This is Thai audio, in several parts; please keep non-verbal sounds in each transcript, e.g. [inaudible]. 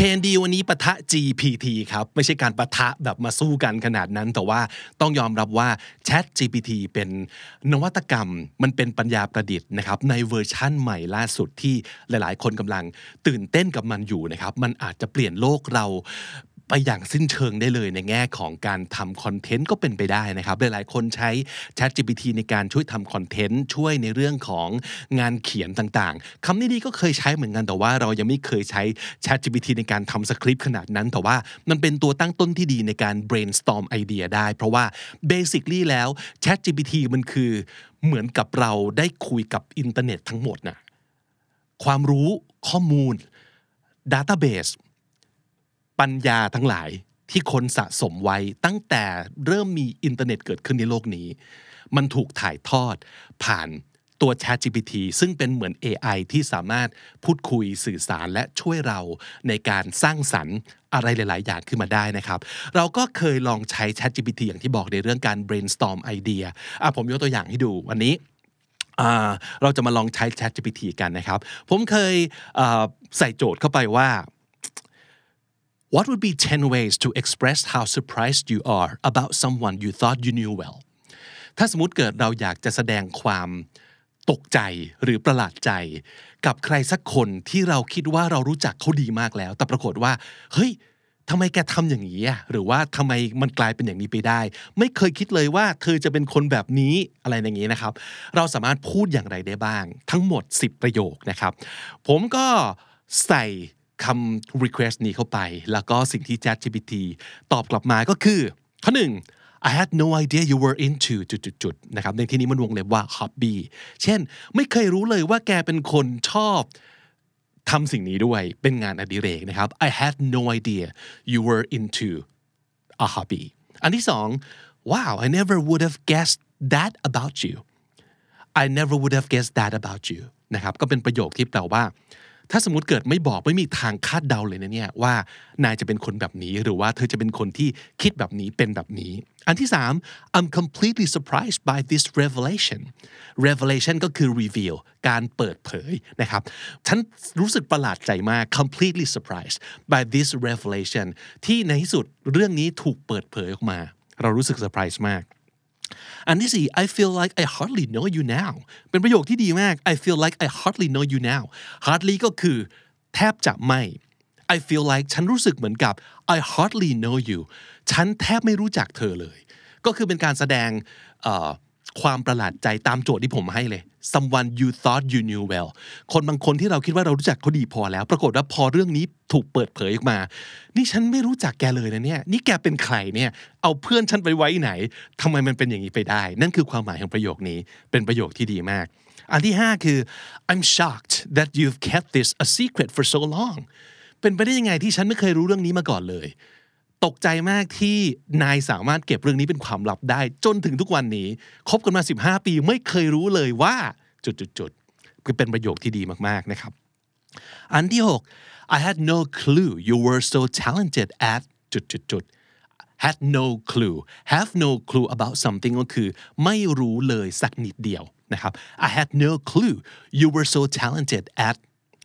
KND วันนี้ปะทะ GPT ครับ ไม่ใช่การปะทะแบบมาสู้กันขนาดนั้น แต่ว่าต้องยอมรับว่า Chat GPT เป็นนวัตกรรม มันเป็นปัญญาประดิษฐ์นะครับในเวอร์ชั่นใหม่ล่าสุดที่หลาย ๆ คนกำลังตื่นเต้นกับมันอยู่นะครับ มันอาจจะเปลี่ยนโลกเรา ไปอย่างสิ้นเชิงได้เลยในแง่ของการทำ content ก็เป็นไปได้นะครับ หลายๆ คนใช้ Chat GPT ในการช่วยทำ content ช่วยในเรื่องของงานเขียนต่างๆคำนี้ดีก็เคยใช้เหมือนกันแต่ว่าเรายังไม่เคยใช้ Chat GPT ในการทำสคริปต์ขนาดนั้น แต่ว่ามันเป็นตัวตั้งต้นที่ดีในการ brainstorm ไอเดียได้ เพราะว่า basically แล้ว Chat GPT มันคือเหมือนกับเราได้คุยกับอินเทอร์เน็ตทั้งหมดนะความรู้ข้อมูล database ปัญญาทั้งหลายที่คนสะสมไว้ตั้งแต่เริ่มมีอินเทอร์เน็ตเกิดขึ้นในโลกนี้ มันถูกถ่ายทอดผ่านตัว Chat GPT ซึ่งเป็นเหมือน AI ที่สามารถพูดคุยสื่อสารและช่วยเราในการสร้างสรรค์อะไรหลาย ๆ อย่างขึ้นมาได้นะครับ เราก็เคยลองใช้ Chat GPT อย่างที่บอกในเรื่องการ brainstorm ไอเดียอะผมยกตัวอย่างให้ดูวันนี้เราจะมาลองใช้ Chat GPT กันนะครับ ผมเคยใส่โจทย์เข้าไปว่า What would be 10 ways to express how surprised you are about someone you thought you knew well ถ้าสมมติเกิดเราอยากจะแสดงความตกใจหรือประหลาดใจ กับใครสักคนที่เราคิดว่าเรารู้จักเขาดีมากแล้ว แต่ปรากฏว่า เฮ้ยทำไมแกทำอย่างนี้อะหรือว่าทำไมมันกลายเป็นอย่างนี้ไปได้ ไม่เคยคิดเลยว่า เธอจะเป็นคนแบบนี้อะไรอย่างนี้นะครับ เราสามารถพูดอย่างไรได้บ้าง ทั้งหมด 10 ประโยคนะครับ ผมก็ใส่ คำ request นี้เข้าไป แล้วก็สิ่งที่ ChatGPT ตอบกลับมาก็คือข้อหนึ่ง I had no idea you were into จุดๆนะครับในที่นี้มันวงเล็บว่า hobby เช่น ไม่เคยรู้เลยว่าแกเป็นคนชอบทำสิ่งนี้ด้วยเป็นงานอดิเรกนะครับ I had no idea you were into a hobby อันที่สอง wow I never would have guessed that about you I never would have guessed that about you นะครับก็เป็นประโยคที่แปลว่า ถ้าสมมติเกิดไม่บอกไม่มีทางคาดเดาเลยนะเนี่ยว่านายจะเป็นคนแบบนี้หรือว่าเธอจะเป็นคนที่คิดแบบนี้เป็นแบบนี้ อันที่สาม I'm completely surprised by this revelation revelation ก็คือ reveal การเปิดเผยนะครับ ฉันรู้สึกประหลาดใจมาก completely surprised by this revelation ที่ในที่สุดเรื่องนี้ถูกเปิดเผยออกมา เรารู้สึกเซอร์ไพรส์มาก อันที่สี่ I feel like I hardly know you now เป็นประโยคที่ดีมาก I feel like I hardly know you now hardly ก็คือแทบจะไม่ I feel like ฉันรู้สึกเหมือนกับ I hardly know you ฉันแทบไม่รู้จักเธอเลย ก็คือเป็นการแสดง ความประหลาดใจตามโจทย์ที่ผมให้เลย someone you thought you knew well คนบางคนที่เราคิดว่าเรารู้จักเขาดีพอแล้ว ปรากฏว่าพอเรื่องนี้ถูกเปิดเผยออกมา นี่ฉันไม่รู้จักแกเลยนะเนี่ย นี่แกเป็นใครเนี่ย เอาเพื่อนฉันไปไว้ไหนทำไมมันเป็นอย่างนี้ไปได้ นั่นคือความหมายของประโยคนี้ เป็นประโยคที่ดีมาก อันที่ 5 คือ I'm shocked that you've kept this a secret for so long เป็นไปได้ยังไงที่ฉันไม่เคยรู้เรื่องนี้มาก่อนเลย ตกใจมากที่นายสามารถเก็บเรื่องนี้เป็นความลับได้ จนถึงทุกวันนี้คบกันมา 15 ปีไม่เคยรู้เลยว่าจุดๆๆคือเป็นประโยคที่ดีมากๆนะครับ อันที่ 6 I had no clue you were so talented at จุดจุดจุด had no clue have no clue about something ก็คือไม่รู้เลยสักนิดเดียวนะครับ I had no clue you were so talented at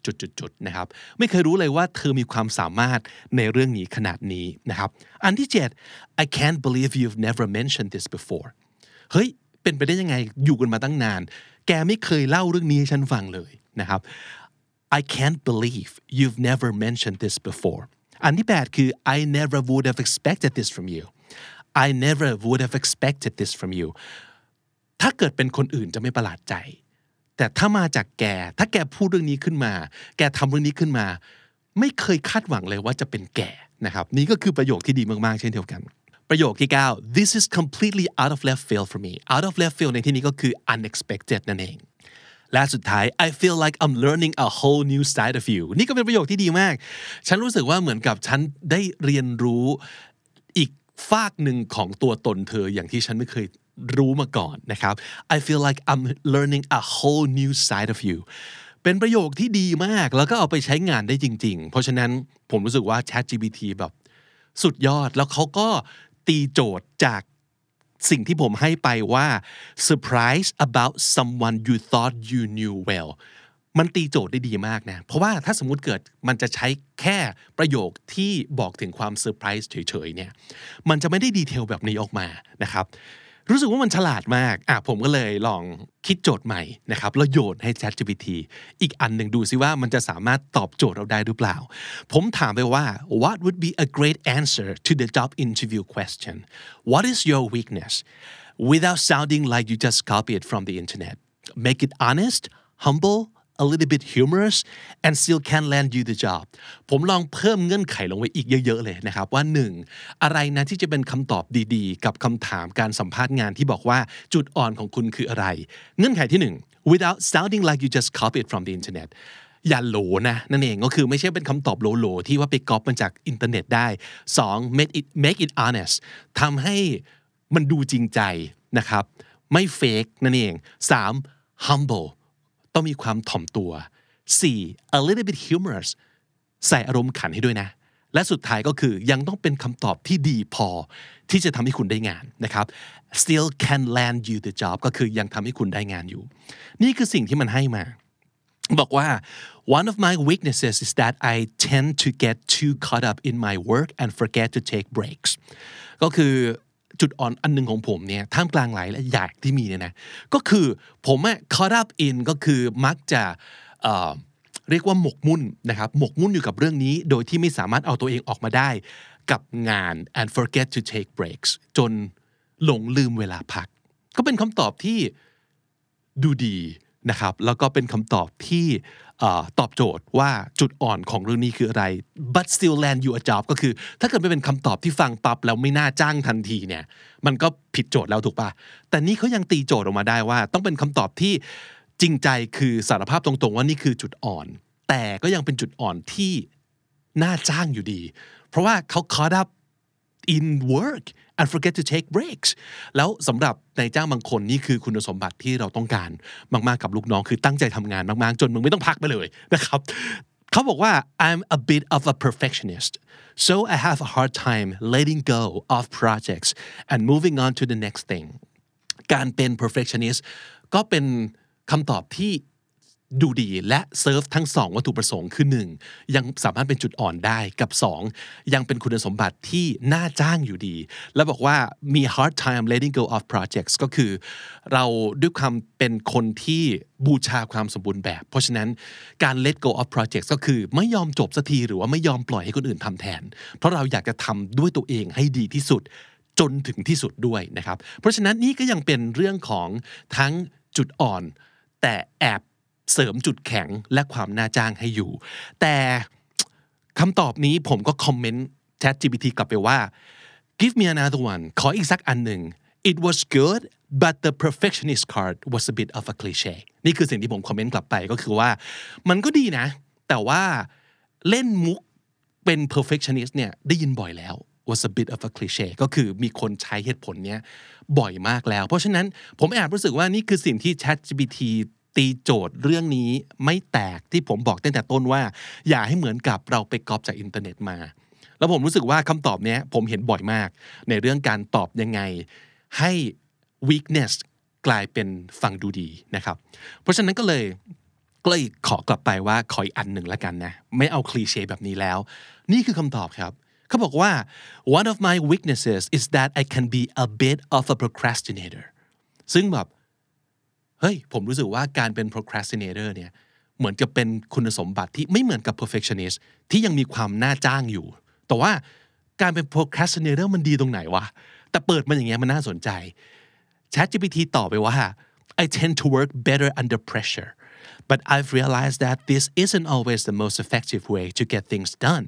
จุดจุดจุดนะครับไม่เคยรู้เลยว่าเธอมีความสามารถในเรื่องนี้ขนาดนี้นะครับอันที่ 7 I can't believe you've never mentioned this before เฮ้ยเป็นไปได้ยังไงอยู่กันมาตั้งนาน แกไม่เคยเล่าเรื่องนี้ให้ฉันฟังเลยนะครับ I can't believe you've never mentioned this before อันที่ 8 คือ I never would have expected this from you I never would have expected this from you ถ้าเกิดเป็นคนอื่นจะไม่ประหลาดใจ แต่ถ้ามาจากแก ถ้าแกพูดเรื่องนี้ขึ้นมา แกทำเรื่องนี้ขึ้นมา ไม่เคยคาดหวังเลยว่าจะเป็นแกนะครับ นี่ก็คือประโยคที่ดีมากๆ เช่นเดียวกัน ประโยคที่ 9 this is completely out of left field for me out of left field ในที่นี้ก็คือ unexpected นั่นเอง และสุดท้าย I feel like I'm learning a whole new side of you นี่ก็เป็นประโยคที่ดีมาก ฉันรู้สึกว่าเหมือนกับฉันได้เรียนรู้อีกฝากหนึ่งของตัวตนเธออย่างที่ฉันไม่เคย รู้มาก่อนนะครับ I feel like I'm learning a whole new side of you เป็นประโยคที่ดีมากแล้วก็เอาไปใช้งานได้จริง ๆ เพราะฉะนั้นผมรู้สึกว่า ChatGPT แบบสุดยอดแล้วเขาก็ตีโจทย์จากสิ่งที่ผมให้ไปว่า surprise about someone you thought you knew well มันตีโจทย์ได้ดีมากนะ เพราะว่าถ้าสมมุติเกิดมันจะใช้แค่ประโยคที่บอกถึงความเซอร์ไพรส์เฉยๆเนี่ย มันจะไม่ได้ดีเทลแบบนี้ออกมานะครับ รู้สึกว่ามันฉลาดมากอะผมก็เลยลองคิดโจทย์ใหม่นะครับแล้วโยนให้ ChatGPT อีกอันหนึ่งดูซิว่ามันจะสามารถตอบโจทย์เราได้หรือเปล่า ผมถามไปว่า what would be a great answer to the job interview question what is your weakness without sounding like you just copy it from the internet make it honest humble a little bit humorous and still can land you the job ผมลองเพิ่มเงื่อนไขลงไปอีกเยอะ ๆ เลยนะครับ ว่า 1. อะไรนะที่จะเป็นคำตอบดีๆ กับคำถามการสัมภาษณ์งานที่บอกว่าจุดอ่อนของคุณคืออะไร เงื่อนไขที่ 1 without sounding like you just copied from the internet อย่าโหลนะนั่นเองก็คือไม่ใช่เป็นคำตอบโหลๆที่ว่าไปก๊อปมาจากอินเทอร์เน็ตได้ 2. make it make it honest ทำให้มันดูจริงใจนะครับ ไม่ fake นั่นเอง 3. humble ต้องมีความถ่อมตัว 4. a little bit humorous ใส่อารมณ์ขันให้ด้วยนะ และสุดท้ายก็คือยังต้องเป็นคำตอบที่ดีพอ ที่จะทำให้คุณได้งานนะครับ still can land you the job ก็คือยังทำให้คุณได้งานอยู่ นี่คือสิ่งที่มันให้มา บอกว่า one of my weaknesses is that I tend to get too caught up in my work and forget to take breaks ก็คือ จุดอ่อนอันหนึ่งของผมเนี่ยท่ามกลางหลายและอยากที่มีเนี่ยนะก็คือผมอะ caught up in ก็คือมักจะเเรียกว่าหมกมุ่นนะครับหมกมุ่นอยู่กับเรื่องนี้ โดยที่ไม่สามารถเอาตัวเองออกมาได้ กับงาน and forget to take breaks จนหลงลืมเวลาพัก ก็เป็นคำตอบที่ดูดี นะครับแล้วก็เป็นคำตอบที่ตอบโจทย์ว่าจุดอ่อนของเรื่องนี้คืออะไร but still land you a job ก็คือ ถ้าเกิดไม่เป็นคำตอบที่ฟังปั๊บแล้วไม่น่าจ้างทันทีเนี่ยมันก็ผิดโจทย์แล้วถูกปะแต่นี่เขายังตีโจทย์ออกมาได้ว่า ต้องเป็นคำตอบที่จริงใจคือสารภาพตรงๆ ว่านี่คือจุดอ่อน แต่ก็ยังเป็นจุดอ่อนที่น่าจ้างอยู่ดี เพราะว่าเขา caught up in work and forget to take breaks แล้วสำหรับนายจ้างบางคนนี่คือคุณสมบัติที่เราต้องการมากๆกับลูกน้องคือตั้งใจทำงานมากๆ จนมึงไม่ต้องพักไปเลยนะครับเขาบอกว่า I'm a bit of a perfectionist so I have a hard time letting go of projects and moving on to the next thing การเป็น perfectionist ก็เป็นคำตอบที่ ดูดีและเซิร์ฟทั้งสองวัตถุประสงค์คือ 1. ยังสามารถเป็นจุดอ่อนได้กับ 2. ยังเป็นคุณสมบัติที่น่าจ้างอยู่ดี แล้วบอกว่ามี hard time letting go of projects ก็คือ เราด้วยความเป็นคนที่บูชาความสมบูรณ์แบบ เพราะฉะนั้นการ let go of projects ก็คือไม่ยอมจบสักทีหรือว่าไม่ยอมปล่อยให้คนอื่นทำแทน เพราะเราอยากจะทำด้วยตัวเองให้ดีที่สุดจนถึงที่สุดด้วยนะครับ เพราะฉะนั้นนี่ก็ยังเป็นเรื่องของทั้งจุดอ่อน แต่แอบ เสริมจุดแข็งและความน่าจ้างให้อยู่ แต่คำตอบนี้ผมก็คอมเมนต์ Chat GPT กลับไปว่า give me another one ขออีกสักอันหนึ่ง it was good but the perfectionist card was a bit of a cliche นี่คือสิ่งที่ผมคอมเมนต์กลับไปก็คือว่า มันก็ดีนะ แต่ว่าเล่นมุกเป็น perfectionist เนี่ยได้ยินบ่อยแล้ว was a bit of a cliche ก็คือมีคนใช้เหตุผลเนี้ยบ่อยมากแล้ว เพราะฉะนั้นผมแอบรู้สึกว่านี่คือสิ่งที่ Chat GPT ตีโจทย์เรื่องนี้ไม่แตกที่ผมบอกตั้งแต่ต้นว่า อย่าให้เหมือนกับเราไปก๊อปจากอินเทอร์เน็ตมา แล้วผมรู้สึกว่าคำตอบนี้ผมเห็นบ่อยมาก ในเรื่องการตอบยังไงให้ weakness กลายเป็นฟังดูดีนะครับ เพราะฉะนั้นก็เลยก็เลยขอกลับไปว่าขออีกอันหนึ่งแล้วกันนะ ไม่เอา cliché แบบนี้แล้ว นี่คือคำตอบครับ เขาบอกว่า one of my weaknesses is that I can be a bit of a procrastinator ซึ่งแบบ เฮ้ย ผมรู้สึกว่าการเป็น procrastinator เนี่ย เหมือนจะเป็นคุณสมบัติที่ไม่เหมือนกับ perfectionist ที่ยังมีความน่าจ้างอยู่ แต่ว่าการเป็น procrastinator มันดีตรงไหนวะ แต่เปิดมันอย่างเงี้ยมันน่าสนใจ ChatGPT ตอบไปว่า I tend to work better under pressure but I've realized that this isn't always the most effective way to get things done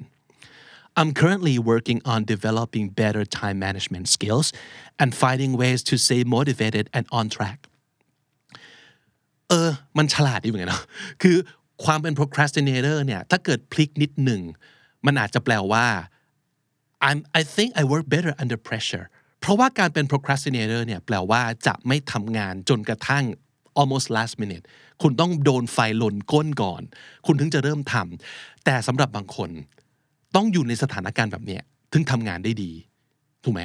I'm currently working on developing better time management skills and finding ways to stay motivated and on track เออ มันฉลาดดีเหมือนกันเนาะคือความเป็น procrastinator เนี่ย ถ้าเกิดพลิกนิดหนึ่ง มันอาจจะแปลว่า I'm I think I work better under pressure เพราะว่าการเป็น procrastinator เนี่ย แปลว่าจะไม่ทำงานจนกระทั่ง almost last minute คุณต้องโดนไฟหล่นก้นก่อน คุณถึงจะเริ่มทำแต่สำหรับบางคนต้องอยู่ในสถานการณ์แบบเนี้ยถึงทำงานได้ดี ถูกไหม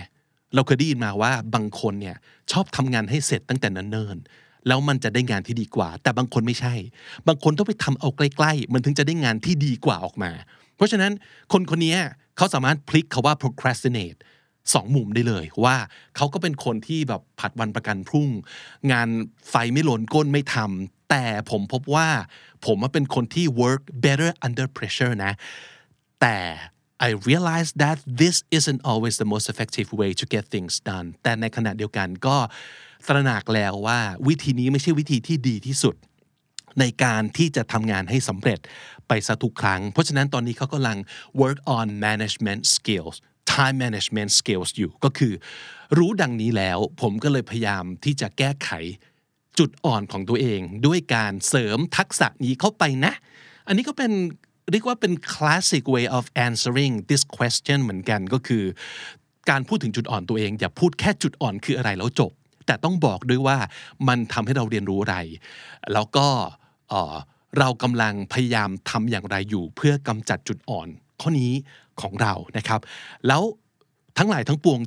เราเคยได้ยินมาว่าบางคนเนี่ยชอบทำงานให้เสร็จตั้งแต่เนิ่นๆ แล้วมันจะได้งานที่ดีกว่า แต่บางคนไม่ใช่ บางคนต้องไปทำเอาใกล้ๆ มันถึงจะได้งานที่ดีกว่าออกมา เพราะฉะนั้นคนคนนี้เขาสามารถพลิกคาว่า procrastinate สองมุมได้เลยว่าเขาก็เป็นคนที่แบบผัดวันประกันพรุ่ง งานไฟไม่หล่นก้นไม่ทำแต่ผมพบว่าผมเป็นคนที่ work better under pressure นะ แต่ I realized that this isn't always the most effective way to get things done แต่ในขณะเดียวกันก็ ตระหนักแล้วว่าวิธีนี้ไม่ใช่วิธีที่ดีที่สุด ในการที่จะทำงานให้สำเร็จไปซะทุกครั้ง เพราะฉะนั้นตอนนี้เขากำลัง work on management skills time management skills อยู่ก็คือ รู้ดังนี้แล้วผมก็เลยพยายามที่จะแก้ไขจุดอ่อนของตัวเอง ด้วยการเสริมทักษะนี้เข้าไปนะ อันนี้ก็เป็นเรียกว่าเป็น classic way of answering this question เหมือนกันก็คือ การพูดถึงจุดอ่อนตัวเอง อย่าพูดแค่จุดอ่อนคืออะไรแล้วจบ แต่ต้องบอกด้วยว่ามันทำให้เราเรียนรู้อะไร แล้วก็เรากำลังพยายามทำอย่างไรอยู่ เพื่อกำจัดจุดอ่อนข้อนี้ของเรานะครับ แล้วทั้งหลายทั้งปวง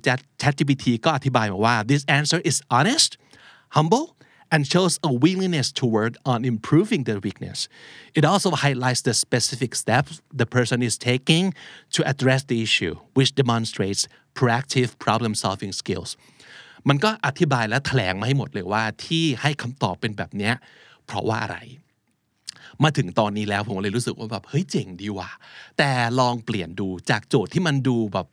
ChatGPT ก็อธิบายมาว่า this answer is honest humble and shows a willingness to work on improving their weakness. It also highlights the specific steps the person is taking to address the issue, which demonstrates proactive problem solving skills. มันก็อธิบายและแถลงมาให้หมดเลยว่าที่ให้คำตอบเป็นแบบนี้เพราะว่าอะไร มาถึงตอนนี้แล้วผมเลยรู้สึกว่าแบบเฮ้ยเจ๋งดีว่ะแต่ลองเปลี่ยนดูจากโจทย์ที่มันดูแบบ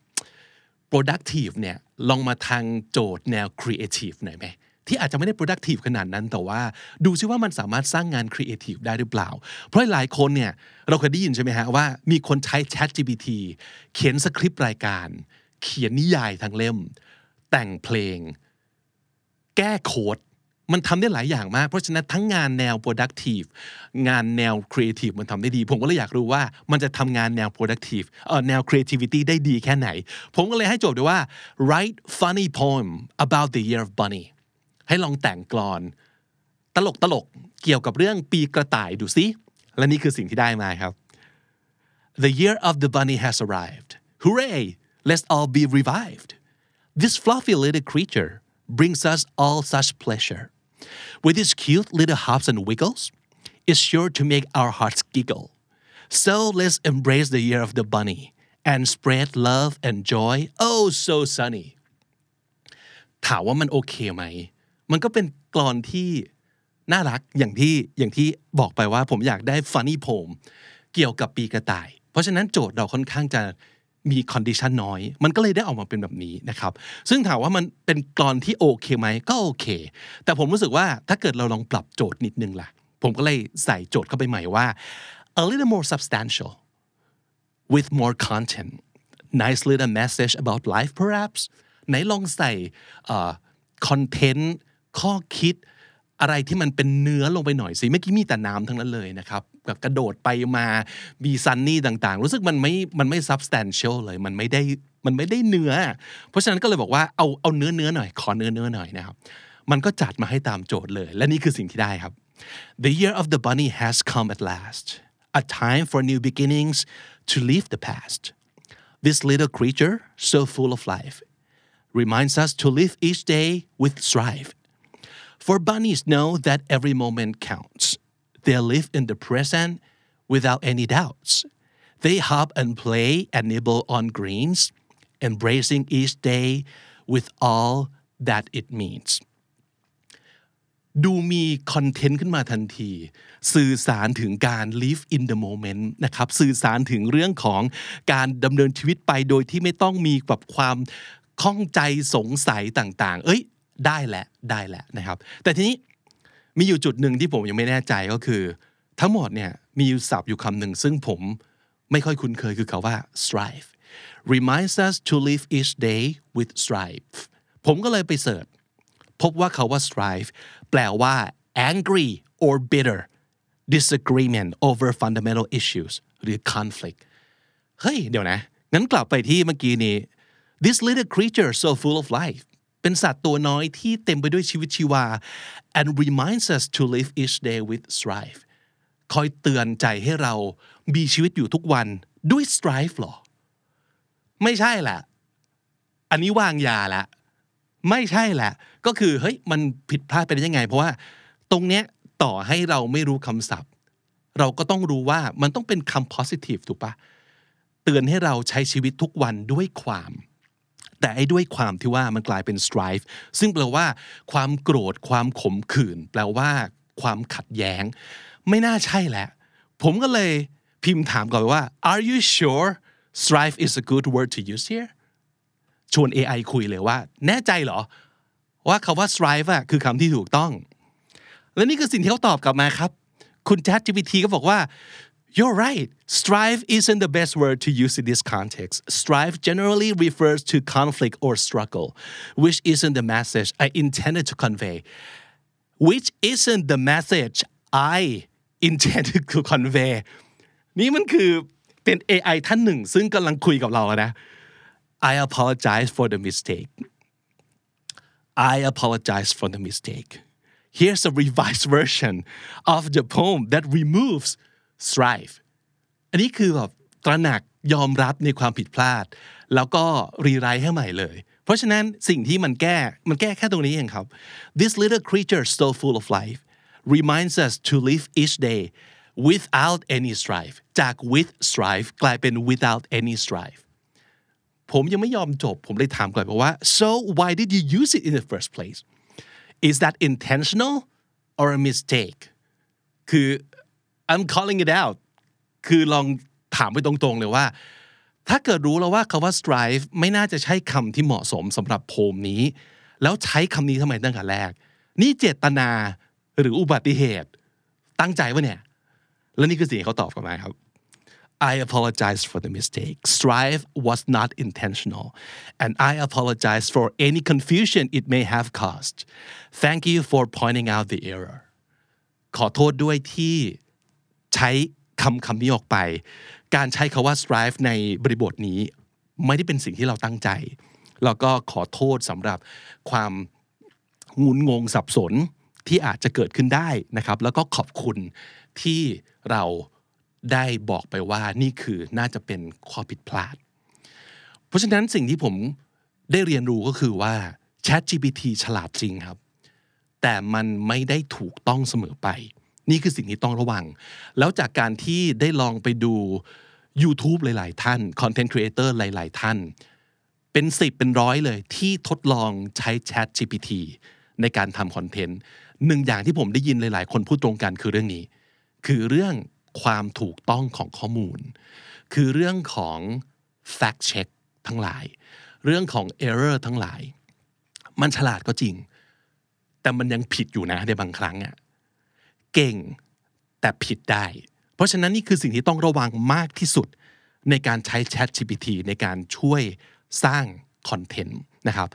productive เนี่ยลองมาทางโจทย์แนว creative หน่อยไหมที่อาจจะไม่ได้ productive ขนาดนั้น แต่ว่าดูซิว่ามันสามารถสร้างงาน creative ได้หรือเปล่า เพราะหลายคนเนี่ยเราเคยได้ยินใช่ไหมฮะว่ามีคนใช้ Chat GPT เขียนสคริปต์รายการ เขียนนิยายทั้งเล่ม แต่งเพลง แก้โค้ดมันทำได้หลายอย่างมาก เพราะฉะนั้นทั้งงานแนว productive งานแนว creative มันทำได้ดี ผมก็เลยอยากรู้ว่ามันจะทำงานแนว productive เอ่อแนว creativity ได้ดีแค่ไหน ผมก็เลยให้โจทย์ด้วยว่า write funny poem about the year of bunny ให้ลองแต่งกลอน ตลกตลกเกี่ยวกับเรื่องปีกระต่ายดูซิ และนี่คือสิ่งที่ได้มาครับ The year of the bunny has arrived Hooray let's all be revived This fluffy little creature brings us all such pleasure With its cute little hops and wiggles it's sure to make our hearts giggle So let's embrace the year of the bunny and spread love and joy oh so sunny ถามว่ามันโอเคไหม มันก็เป็นกลอนที่น่ารักอย่างที่อย่างที่บอกไปว่าผมอยากได้ funny poem เกี่ยวกับปีกระต่าย เพราะฉะนั้นโจทย์เราค่อนข้างจะ มี condition น้อย มันก็เลยได้ออกมาเป็นแบบนี้นะครับ ซึ่งถามว่ามันเป็นกลอนที่โอเคไหมก็โอเค แต่ผมรู้สึกว่าถ้าเกิดเราลองปรับโจทย์นิดนึงล่ะ ผมก็เลยใส่โจทย์เข้าไปใหม่ว่า a little more substantial with more content nice little message about life perhaps ไหนลองใส่ content ข้อคิดอะไรที่มันเป็นเนื้อลงไปหน่อยสิเมื่อกี้มีแต่น้ำทั้งนั้นเลยนะครับ แบบกระโดดไปมามีซันนี่ต่างๆ รู้สึกมันไม่มันไม่ substantial เลยมันไม่ได้มันไม่ได้เนื้อ เพราะฉะนั้นก็เลยบอกว่าเอาเอาเนื้อเนื้อหน่อยขอเนื้อเนื้อหน่อยนะครับมันก็จัดมาให้ตามโจทย์เลย และนี่คือสิ่งที่ได้ครับ The year of the bunny has come at last a time for new beginnings to leave the past this little creature so full of life reminds us to live each day with strive. For bunnies know that every moment counts. They live in the present without any doubts. They hop and play and nibble on greens, embracing each day with all that it means. ดูมีคอนเทนต์ขึ้นมาทันที สื่อสารถึงการ live in the moment นะครับ สื่อสารถึงเรื่องของการดำเนินชีวิตไปโดยที่ไม่ต้องมีแบบความข้องใจสงสัยต่าง ๆ เอ้ย ได้แหละ ได้แหละนะครับ แต่ทีนี้ มีอยู่จุดหนึ่งที่ผมยังไม่แน่ใจก็คือ ทั้งหมดเนี่ยมีอยู่ศัพท์อยู่คำหนึ่งซึ่งผมไม่ค่อยคุ้นเคยคือคาว่า strive reminds us to live each day with strive ผมก็เลยไปเสิร์ชพบว่าคาว่า strive แปลว่า angry or bitter disagreement over fundamental issues หรือ conflict เฮ้ย เดี๋ยวนะ งั้นกลับไปที่เมื่อกี้นี้ this little creature so full of life เป็นสัตว์ตัวน้อยที่เต็มไปด้วยชีวิตชีวา and reminds us to live each day with strife คอยเตือนใจให้เรามีชีวิตอยู่ทุกวันด้วย strife หรอ ไม่ใช่แหละ อันนี้วางยาละ ไม่ใช่แหละ ก็คือเฮ้ยมันผิดพลาดไปได้ยังไง เพราะว่าตรงเนี้ยต่อให้เราไม่รู้คำศัพท์ เราก็ต้องรู้ว่ามันต้องเป็นคำ positive ถูกปะเตือนให้เราใช้ชีวิตทุกวันด้วยความ แต่ไอ้ด้วยความที่ว่ามันกลายเป็น strife ซึ่งแปลว่า ความโกรธความขมขื่นแปลว่า ความขัดแย้ง ไม่น่าใช่แหละผมก็เลยพิมพ์ถามก่อนว่า are you sure strife is a good word to use here ชวน AI คุยเลยว่า แน่ใจเหรอ ว่าคาว่า strive อะคือคำที่ถูกต้อง และนี่คือสิ่งที่เขาตอบกลับมาครับ คุณ ChatGPT ก็บอกว่า You're right. Strive isn't the best word to use in this context. Strive generally refers to conflict or struggle, which isn't the message I intended to convey. Which isn't the message I intended [laughs] to convey. นี่มันคือเป็น AI ท่านหนึ่ง ซึ่งกำลังคุยกับเรานะ I apologize for the mistake. I apologize for the mistake. Here's a revised [laughs] version of the poem that removes strife. อันนี้คือแบบตระหนักยอมรับในความผิดพลาด แล้วก็รีไรต์ให้ใหม่เลย เพราะฉะนั้นสิ่งที่มันแก้มันแก้แค่ตรงนี้เองครับ This little creature so full of life reminds us to live each day without any strife จาก with strife กลายเป็น without any strife ผมยังไม่ยอมจบ ผมเลยถามก่อนบอกว่า so why did you use it in the first place is that intentional or a mistake คือ I'm calling it out คือลองถามไปตรงๆเลยว่า ถ้าเกิดรู้แล้วว่าคาว่า strive ไม่น่าจะใช่คำที่เหมาะสมสำหรับโพมนี้ แล้วใช้คำนี้ทำไมตั้งแต่แรก นี่เจตนาหรืออุบัติเหตุ ตั้งใจวะเนี่ย แล้วนี่คือสิ่งที่เขาตอบกลับมาครับ I apologize for the mistake. Strive was not intentional, and I apologize for any confusion it may have caused. Thank you for pointing out the error. ขอโทษด้วยที่ ช้คำคำนี้ออกไป การใช้คาว่า strive ในบริบทนี้ ไม่ได้เป็นสิ่งที่เราตั้งใจ แล้วก็ขอโทษสำหรับความงุนงงสับสนที่อาจจะเกิดขึ้นได้นะครับ แล้วก็ขอบคุณที่เราได้บอกไปว่านี่คือน่าจะเป็นข้อผิดพลาด เพราะฉะนั้นสิ่งที่ผมได้เรียนรู้ก็คือว่า Chat GPT ฉลาดจริงครับ แต่มันไม่ได้ถูกต้องเสมอไป นี่คือสิ่งที่ต้องระวัง แล้วจากการที่ได้ลองไปดู YouTube หลาย ๆ ท่าน Content Creator หลาย ๆ ท่าน เป็นสิบเป็นร้อยเลยที่ทดลองใช้ Chat GPT ในการทำคอนเทนต์หนึ่งอย่างที่ผมได้ยินหลาย ๆ คนพูดตรงกันคือเรื่องนี้ คือเรื่องความถูกต้องของข้อมูล คือเรื่องของ fact check ทั้งหลาย เรื่องของ error ทั้งหลาย มันฉลาดก็จริง แต่มันยังผิดอยู่นะในบางครั้งอะ่ะ เก่งแต่ผิดได้ เพราะฉะนั้นนี่คือสิ่งที่ต้องระวังมากที่สุดในการใช้ Chat GPT ในการช่วยสร้างคอนเทนต์นะครับ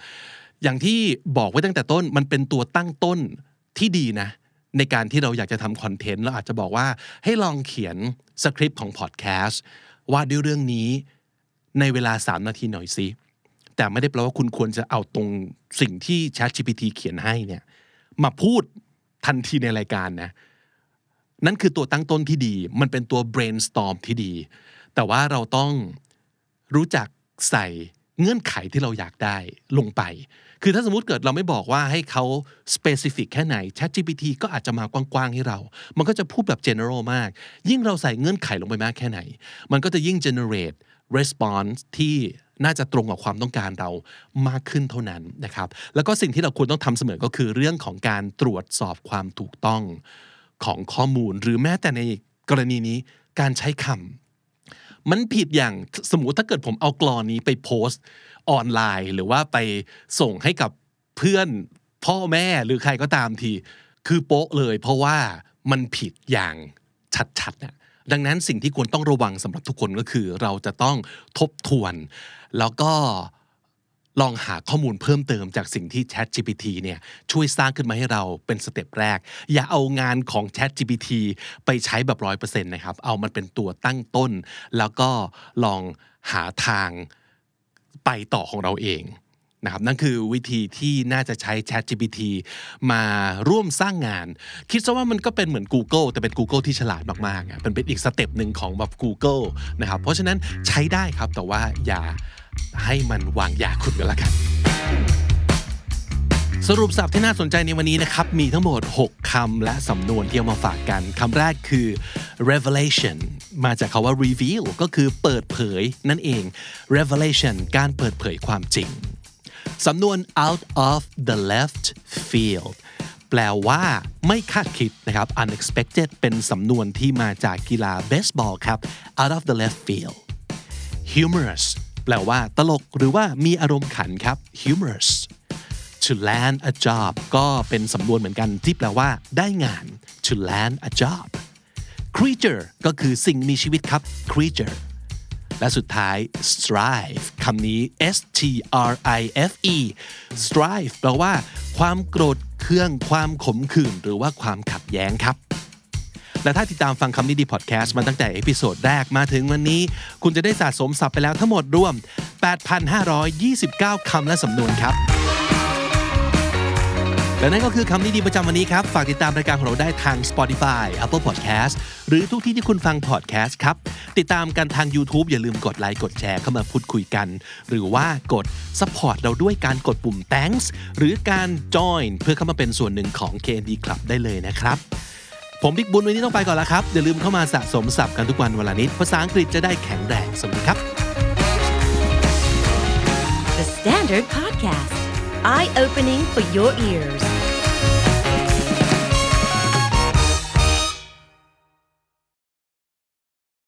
อย่างที่บอกไว้ตั้งแต่ต้นมันเป็นตัวตั้งต้นที่ดีนะ ในการที่เราอยากจะทำคอนเทนต์เราอาจจะบอกว่าให้ลองเขียนสคริปต์ของพอดแคสต์ว่าด้วยเรื่องนี้ในเวลา 3 นาทีหน่อยสิแต่ไม่ได้แปลว่าคุณควรจะเอาตรงสิ่งที่ Chat GPT เขียนให้เนี่ยมาพูดทันทีในรายการนะ นั่นคือตัวตั้งต้นที่ดี มันเป็นตัว brainstorm ที่ดี แต่ว่าเราต้องรู้จักใส่เงื่อนไขที่เราอยากได้ลงไป คือถ้าสมมติเกิดเราไม่บอกว่าให้เขา specific แค่ไหน ChatGPT ก็อาจจะมากว้างๆให้เรา มันก็จะพูดแบบ general มาก ยิ่งเราใส่เงื่อนไขลงไปมากแค่ไหน มันก็จะยิ่ง generate response ที่น่าจะตรงกับความต้องการเรามากขึ้นเท่านั้นนะครับ แล้วก็สิ่งที่เราควรต้องทำเสมอก็คือเรื่องของการตรวจสอบความถูกต้อง ของข้อมูล หรือแม้แต่ในกรณีนี้การใช้คำมันผิดอย่างสมมติถ้าเกิดผมเอากรอนนี้ไปโพสต์ออนไลน์ หรือว่าไปส่งให้กับเพื่อนพ่อแม่หรือใครก็ตามที คือโป๊ะเลย เพราะว่ามันผิดอย่างชัดๆนะดังนั้นสิ่งที่ควรต้องระวังสำหรับทุกคนก็คือ เราจะต้องทบทวน แล้วก็ ลองหาข้อมูลเพิ่มเติมจากสิ่งที่ Chat GPT เนี่ยช่วยสร้างขึ้นมาให้เราเป็นสเต็ปแรก อย่าเอางานของ Chat GPT ไปใช้แบบร้อยเปอร์เซ็นต์นะครับ เอามันเป็นตัวตั้งต้น แล้วก็ลองหาทางไปต่อของเราเองนะครับนั่นคือวิธีที่น่าจะใช้ Chat GPT มาร่วมสร้างงาน คิดซะว่ามันก็เป็นเหมือน Google แต่เป็น Google ที่ฉลาดมากๆเป็นเป็นอีกสเต็ปหนึ่งของแบบ Google นะครับเพราะฉะนั้นใช้ได้ครับแต่ว่าอย่า ให้มันวางยาคุณกันละกัน สรุปสับที่น่าสนใจในวันนี้นะครับ มีทั้งหมด 6คำและสำนวนที่เอามาฝากกันคำแรกคือ revelation มาจากคาว่า reveal ก็คือเปิดเผยนั่นเอง revelation การเปิดเผยความจริงสำนวน out of the left field แปลว่าไม่คาดคิดนะครับ unexpected เป็นสำนวนที่มาจากกีฬาเบสบอลครับ out of the left field humorous แปลว่าตลกหรือว่ามีอารมณ์ขันครับ humorous to land a job ก็เป็นสำนวนเหมือนกันที่แปลว่า ได้งาน to land a job creature ก็คือสิ่งมีชีวิตครับ creature และสุดท้าย strife คำนี้ S T R I F E strife แปลว่า ความโกรธเคือง ความขมขื่น หรือว่าความขัดแย้งครับ และถ้าติดตามฟังคำนี้ดีพอดแคสต์มาตั้งแต่ episode แรกมาถึงวันนี้ คุณจะได้สะสมศัพท์ไปแล้วทั้งหมดรวม 8,529 คำและสำนวนครับและนั่นก็คือคำนี้ดีประจำวันนี้ครับ ฝากติดตามรายการของเราได้ทาง Spotify Apple Podcast หรือทุกที่ที่คุณฟัง podcast ครับ ติดตามกันทาง YouTube อย่าลืมกดไลค์กดแชร์เข้ามาพูดคุยกัน หรือว่ากด support เราด้วยการกดปุ่ม thanks หรือการ join เพื่อเข้ามาเป็นส่วนหนึ่งของ KND Club ได้เลยนะครับ ผมบิ๊กบุญวันนี้ต้องไปก่อนแล้วครับ อย่าลืมเข้ามาสะสมศัพท์กันทุกวันวันละนิด ภาษาอังกฤษจะได้แข็งแรงสวัสดีครับ The Standard Podcast, eye opening for your ears.